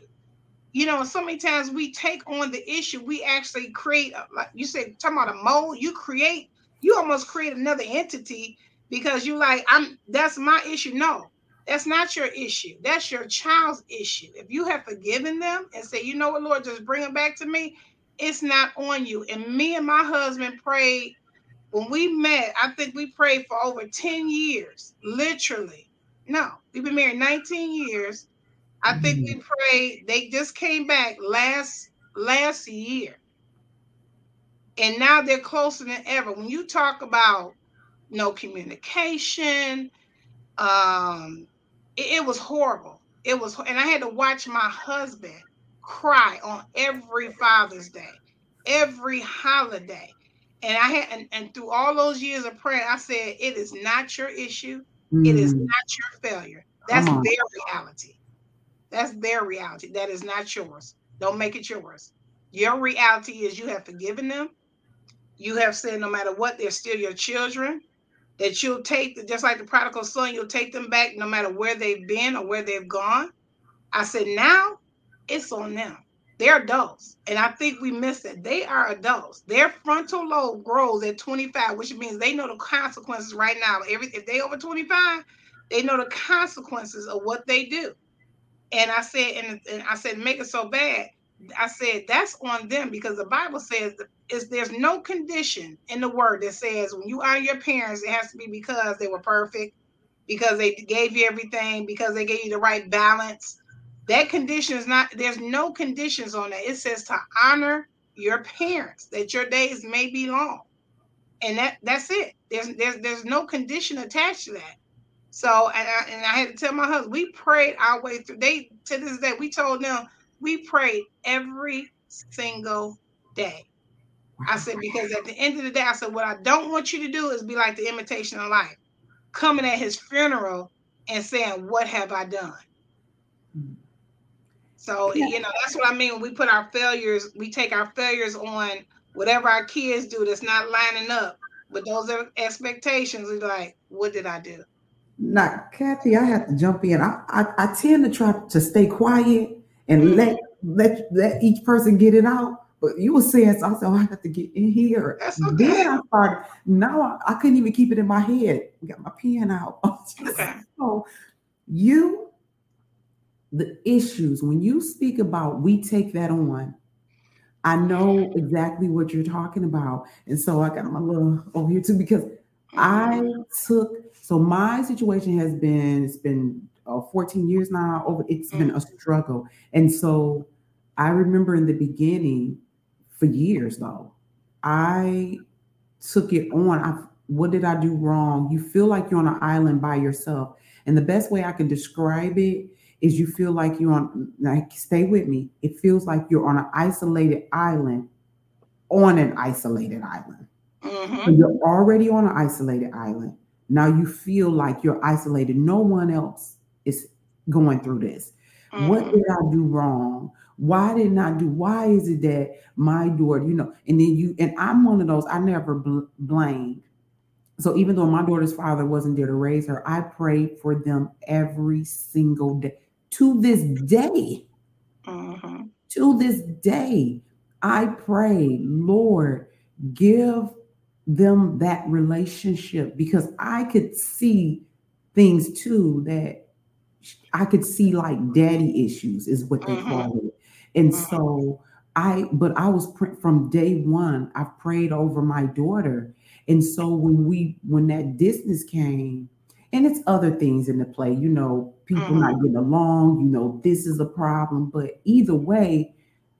You know so many times we take on the issue we actually create a, like you said talking about a mold you create you almost create another entity because you like i'm that's my issue. No that's not your issue. That's your child's issue. If you have forgiven them and say you know what lord just bring them back to me it's not on you. And me and my husband prayed when we met, I think we prayed for over 10 years, literally. No, we've been married 19 years. I think we mm-hmm. prayed. They just came back last last year. And now they're closer than ever. When you talk about no communication, um, it, it was horrible. It was, and I had to watch my husband cry on every Father's Day, every holiday and I had and, and through all those years of prayer, I said, it is not your issue, mm. it is mm. not your failure. That's their reality. That's their reality. That is not yours. Don't make it yours. Your reality is you have forgiven them. You have said no matter what, they're still your children. That you'll take just like the prodigal son, you'll take them back no matter where they've been or where they've gone. I said, now it's on them. They're adults. And I think we miss it. They are adults. Their frontal lobe grows at 25, which means they know the consequences right now. Every if they over 25, they know the consequences of what they do. And I said, and, and I said, make it so bad. I said that's on them because the Bible says is there's no condition in the word that says when you honor your parents, it has to be because they were perfect, because they gave you everything, because they gave you the right balance that condition is not, there's no conditions on that. It says to honor your parents, that your days may be long. And that that's it. There's there's there's no condition attached to that. So and I, and I had to tell my husband, we prayed our way through. They to this day, we told them we prayed every single day. I said, because at the end of the day, I said, what I don't want you to do is be like the imitation of life, coming at his funeral and saying, What have I done? So yeah. you know that's what I mean. When we put our failures, we take our failures on whatever our kids do that's not lining up with those expectations. We like, what did I do? Now, Kathy, I have to jump in. I, I, I tend to try to stay quiet and mm-hmm. let let let each person get it out. But you were saying so I have to get in here. That's okay. Then I started. Now I, I couldn't even keep it in my head. I got my pen out. okay. so you the issues, when you speak about we take that on, I know exactly what you're talking about. And so I got my little over here too, because I took so my situation has been it's been uh, 14 years now. Over it's mm-hmm. been a struggle, and so I remember in the beginning, for years though, I took it on. I what did I do wrong? You feel like you're on an island by yourself, and the best way I can describe it is you feel like you're on. Like, stay with me. It feels like you're on an isolated island, on an isolated island. Mm-hmm. So you're already on an isolated island. Now you feel like you're isolated. No one else is going through this. Mm-hmm. What did I do wrong? Why didn't I do? Why is it that my daughter, you know, and then you and I'm one of those. I never bl- blamed. So even though my daughter's father wasn't there to raise her, I prayed for them every single day. To this day, mm-hmm. to this day, I pray, Lord, give them that relationship because I could see things too that I could see like daddy issues is what they mm-hmm. call it. And mm-hmm. so I, but I was pr- from day one, I prayed over my daughter. And so when we, when that distance came, and it's other things in the play, you know, people mm-hmm. not getting along, you know, this is a problem. But either way,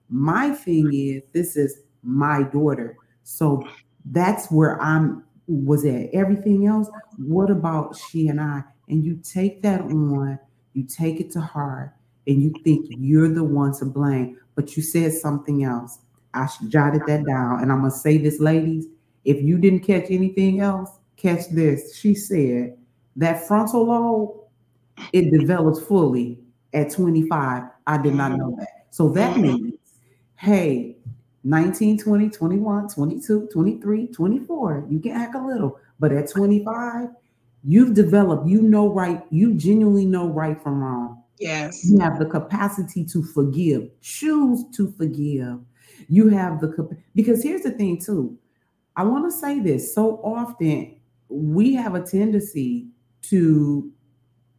my thing is, this is my daughter. So that's where I'm was at. Everything else, what about she and I? And you take that on, you take it to heart, and you think you're the one to blame. But you said something else. I jotted that down, and I'm gonna say this, ladies. If you didn't catch anything else, catch this. She said that frontal lobe it develops fully at 25. I did not know that. So that mm-hmm. means, hey, 19, 20, 21, 22, 23, 24. You can act a little, but at 25, you've developed, you know right, you genuinely know right from wrong. Yes. You have the capacity to forgive, choose to forgive. You have the because here's the thing too. I want to say this so often we have a tendency to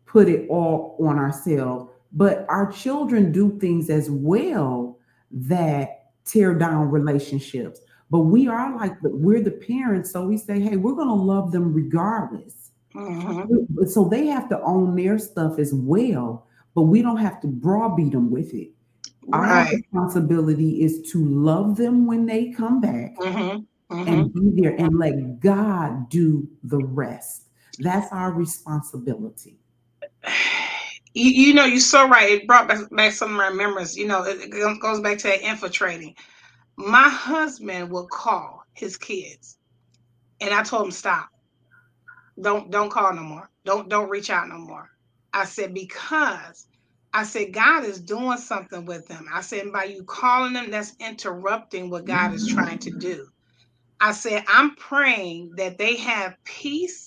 put it all on ourselves, but our children do things as well that tear down relationships. But we are like, we're the parents. So we say, hey, we're going to love them regardless. Mm-hmm. So they have to own their stuff as well, but we don't have to browbeat them with it. Right. Our responsibility is to love them when they come back mm-hmm. Mm-hmm. and be there and let God do the rest. That's our responsibility. You, you, know, you're so right. It brought back, back some of my memories. You know, it, it goes back to infiltrating. My husband will call his kids, and I told him stop. Don't don't call no more. Don't don't reach out no more. I said because I said God is doing something with them. I said by you calling them, that's interrupting what God is trying to do. I said I'm praying that they have peace,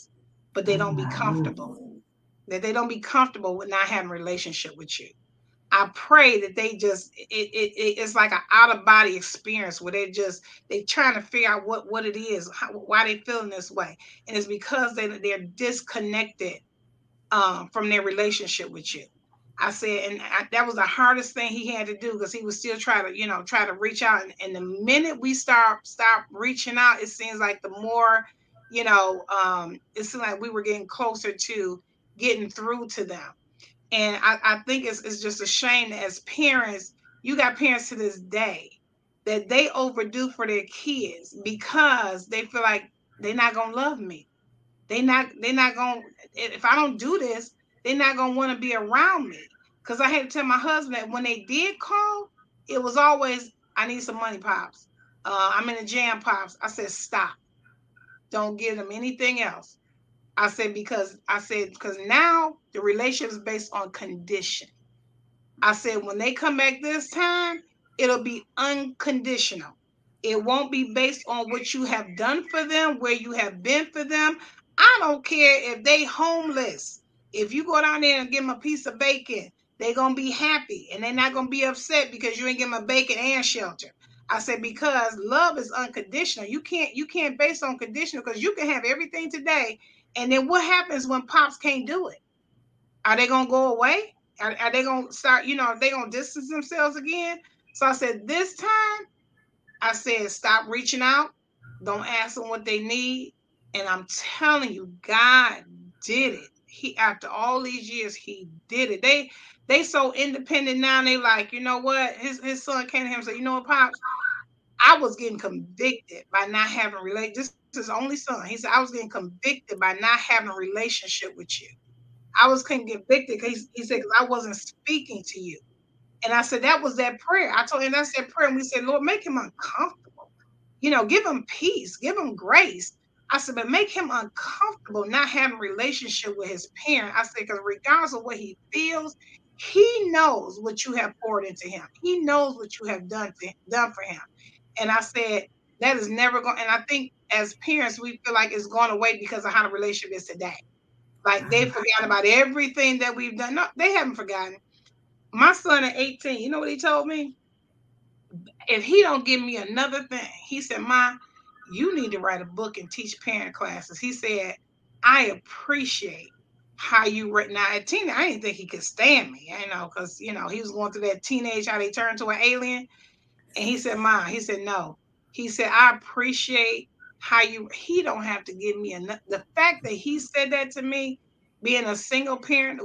but they don't be comfortable that they don't be comfortable with not having a relationship with you. I pray that they just it, it, it's like an out of body experience where they just they trying to figure out what what it is, how, why they feeling this way, and it's because they they're disconnected um, from their relationship with you. I said, and I, that was the hardest thing he had to do because he was still trying to you know try to reach out, and, and the minute we start stop reaching out, it seems like the more you know um, it seemed like we were getting closer to getting through to them. And I, I think it's, it's just a shame that as parents, you got parents to this day that they overdo for their kids because they feel like they're not gonna love me. They not they're not gonna if I don't do this, they're not gonna want to be around me. Cause I had to tell my husband that when they did call, it was always I need some money, pops. Uh, I'm in a jam, pops. I said stop. Don't give them anything else. I said because I said because now the relationship is based on condition. I said when they come back this time, it'll be unconditional. It won't be based on what you have done for them, where you have been for them. I don't care if they homeless. If you go down there and give them a piece of bacon, they're gonna be happy and they're not gonna be upset because you ain't give them a bacon and shelter. I said because love is unconditional. You can't you can't base on conditional because you can have everything today and then what happens when pops can't do it? Are they gonna go away? Are, are they gonna start, you know, are they gonna distance themselves again? So I said, this time, I said, stop reaching out. Don't ask them what they need. And I'm telling you, God did it. he after all these years he did it. They they so independent now. They like, you know what? His his son came to him and said, you know what, pops, I was getting convicted by not having relate. This is his only son. He said I was getting convicted by not having a relationship with you. I was getting convicted because he, he said I wasn't speaking to you. And I said that was that prayer. I told him that's that prayer, and we said, Lord, make him uncomfortable. You know, give him peace, give him grace. I said, but make him uncomfortable not having relationship with his parent. I said, because regardless of what he feels, he knows what you have poured into him. He knows what you have done to, done for him. And I said, that is never going. And I think as parents, we feel like it's going away because of how the relationship is today. Like they mm-hmm. forgot about everything that we've done. No, they haven't forgotten. My son at 18, you know what he told me? If he don't give me another thing, he said, Ma, you need to write a book and teach parent classes. He said, I appreciate how you written now at teen. I didn't think he could stand me, you know, because you know he was going through that teenage how they turn to an alien. And he said, "Mom," he said, "No." He said, "I appreciate how you." He don't have to give me enough. The fact that he said that to me, being a single parent,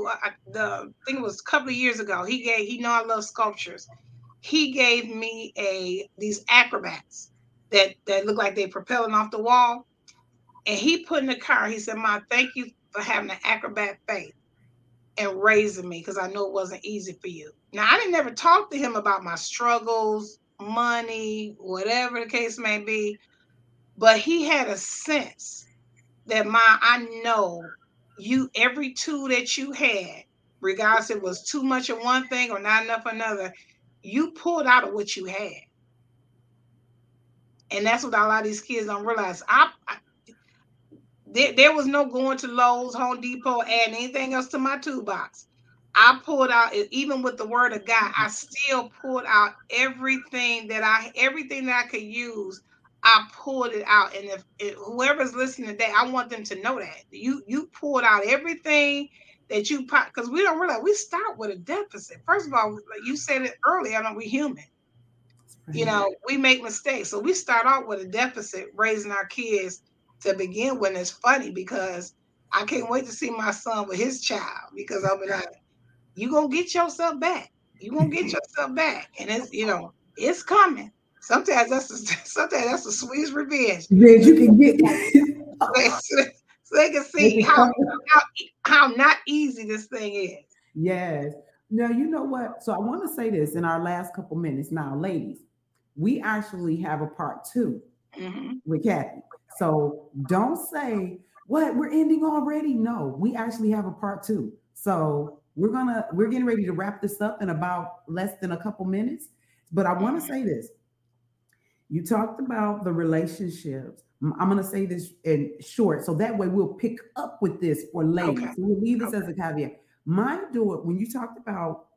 the thing was a couple of years ago. He gave. He know I love sculptures. He gave me a these acrobats that that look like they're propelling off the wall. And he put in the car. He said, "Mom, thank you for having an acrobat faith." and raising me because I know it wasn't easy for you. Now, I didn't never talk to him about my struggles, money, whatever the case may be. But he had a sense that my I know you every tool that you had, regardless it was too much of one thing or not enough another, you pulled out of what you had. And that's what a lot of these kids don't realize. I, I there, there was no going to Lowe's, Home Depot, adding anything else to my toolbox. I pulled out even with the word of God, I still pulled out everything that I everything that I could use. I pulled it out, and if, if whoever's listening today, I want them to know that you you pulled out everything that you pop because we don't realize we start with a deficit. First of all, like you said it earlier, I know we human. You know, we make mistakes, so we start out with a deficit raising our kids to begin with. It's funny because I can't wait to see my son with his child because I'll be like, you gonna get yourself back. You gonna get yourself back, and it's you know it's coming. Sometimes that's a, sometimes that's the sweetest revenge. Then you can get. so, so they can see how, how how not easy this thing is. Yes. Now you know what? So I want to say this in our last couple minutes. Now, ladies, we actually have a part 2 mm-hmm. with Kathy. So don't say what we're ending already. No, we actually have a part two. So we're gonna we're getting ready to wrap this up in about less than a couple minutes. But I want to say this. You talked about the relationships. I'm going to say this in short, so that way we'll pick up with this for later. Okay. So we'll leave this okay. as a caveat. My door, when you talked about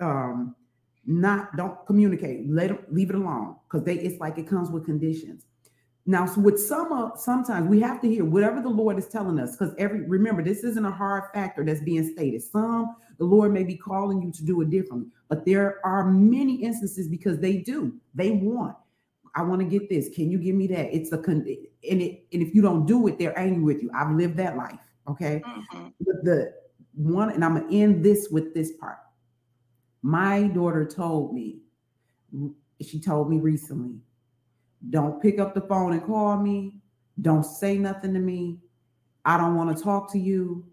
um, not don't communicate, let them leave it alone because they it's like it comes with conditions. Now, so with some uh, sometimes we have to hear whatever the Lord is telling us, because every remember this isn't a hard factor that's being stated. Some the Lord may be calling you to do it differently, but there are many instances because they do, they want. I want to get this. Can you give me that? It's a con- and it and if you don't do it, they're angry with you. I've lived that life. Okay. Mm-hmm. But the one, and I'm gonna end this with this part. My daughter told me, she told me recently, don't pick up the phone and call me. Don't say nothing to me. I don't want to talk to you.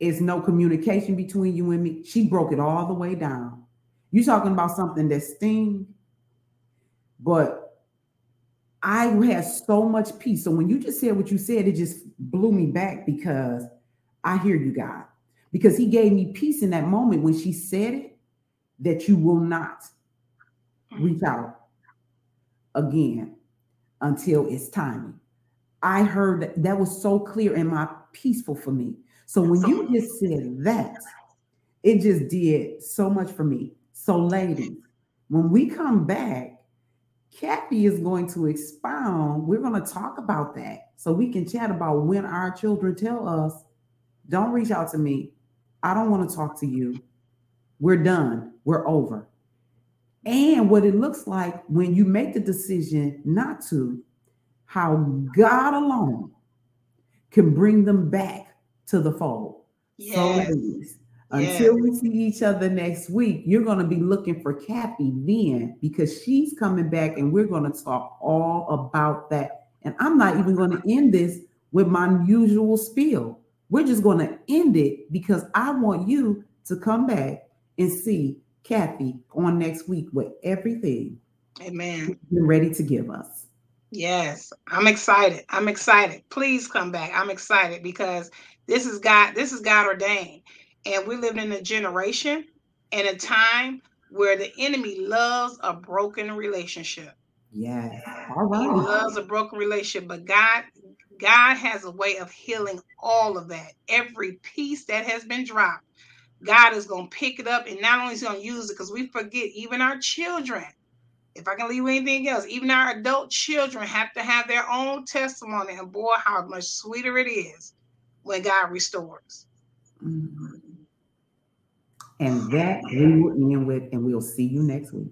It's no communication between you and me. She broke it all the way down. You talking about something that sting, but I had so much peace. So when you just said what you said, it just blew me back because I hear you, God. Because He gave me peace in that moment when she said it that you will not reach out again until it's timing. I heard that that was so clear and my peaceful for me. So when you just said that, it just did so much for me. So, ladies, when we come back, Kathy is going to expound. We're going to talk about that so we can chat about when our children tell us, Don't reach out to me. I don't want to talk to you. We're done. We're over and what it looks like when you make the decision not to, how God alone can bring them back to the fold. Yes. So ladies, until yes. we see each other next week, you're going to be looking for Kathy then because she's coming back and we're going to talk all about that. And I'm not even going to end this with my usual spiel. We're just going to end it because I want you to come back and see Kathy on next week with everything. Amen. You're ready to give us. Yes, I'm excited. I'm excited. Please come back. I'm excited because this is God. This is God ordained, and we live in a generation and a time where the enemy loves a broken relationship. Yes. All right. He loves a broken relationship, but God, God has a way of healing all of that. Every piece that has been dropped, God is going to pick it up, and not only is He going to use it, because we forget even our children if I can leave anything else, even our adult children have to have their own testimony. And boy, how much sweeter it is when God restores. Mm-hmm. And that we will end with, and we'll see you next week.